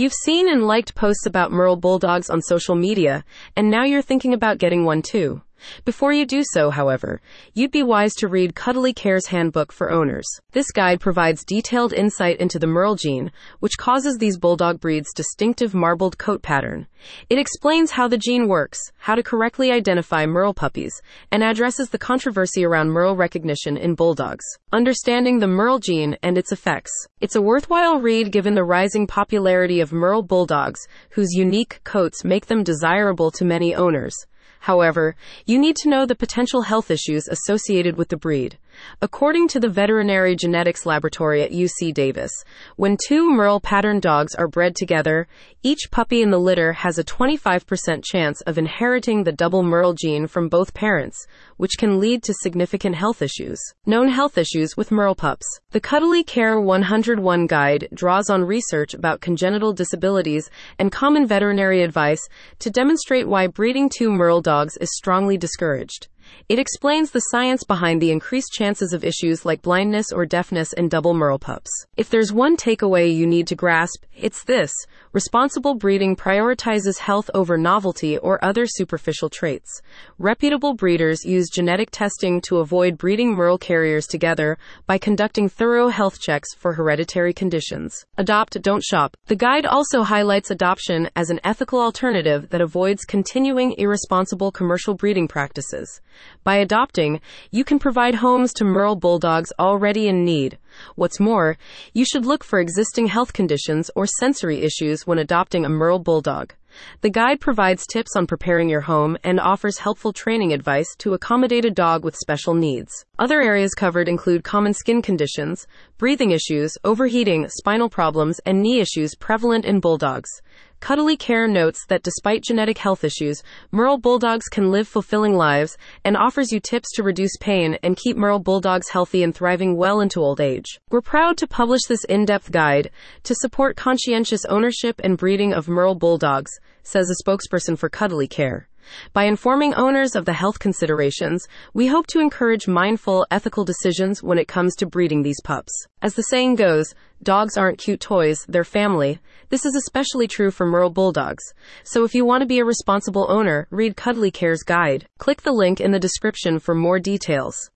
You've seen and liked posts about Merle Bulldogs on social media, and now you're thinking about getting one too. Before you do so, however, you'd be wise to read Cuddly Care's Handbook for Owners. This guide provides detailed insight into the Merle gene, which causes these bulldog breeds' distinctive marbled coat pattern. It explains how the gene works, how to correctly identify Merle puppies, and addresses the controversy around Merle recognition in bulldogs. Understanding the Merle gene and its effects. It's a worthwhile read given the rising popularity of Merle bulldogs, whose unique coats make them desirable to many owners. However, you need to know the potential health issues associated with the breed. According to the Veterinary Genetics Laboratory at UC Davis, when two Merle pattern dogs are bred together, each puppy in the litter has a 25% chance of inheriting the double Merle gene from both parents, which can lead to significant health issues. Known health issues with Merle pups. The Cuddly Care 101 guide draws on research about congenital disabilities and common veterinary advice to demonstrate why breeding two Merle dogs is strongly discouraged. It explains the science behind the increased chances of issues like blindness or deafness in double Merle pups. If there's one takeaway you need to grasp, it's this. Responsible breeding prioritizes health over novelty or other superficial traits. Reputable breeders use genetic testing to avoid breeding Merle carriers together by conducting thorough health checks for hereditary conditions. Adopt, don't shop. The guide also highlights adoption as an ethical alternative that avoids continuing irresponsible commercial breeding practices. By adopting, you can provide homes to Merle bulldogs already in need. What's more, you should look for existing health conditions or sensory issues when adopting a Merle bulldog. The guide provides tips on preparing your home and offers helpful training advice to accommodate a dog with special needs. Other areas covered include common skin conditions, breathing issues, overheating, spinal problems, and knee issues prevalent in bulldogs. Cuddly Care notes that despite genetic health issues, Merle Bulldogs can live fulfilling lives and offers you tips to reduce pain and keep Merle Bulldogs healthy and thriving well into old age. We're proud to publish this in depth guide to support conscientious ownership and breeding of Merle Bulldogs, says a spokesperson for Cuddly Care. By informing owners of the health considerations, we hope to encourage mindful, ethical decisions when it comes to breeding these pups. As the saying goes, dogs aren't cute toys, they're family. This is especially true for Merle Bulldogs. So if you want to be a responsible owner, read Cuddly Care's guide. Click the link in the description for more details.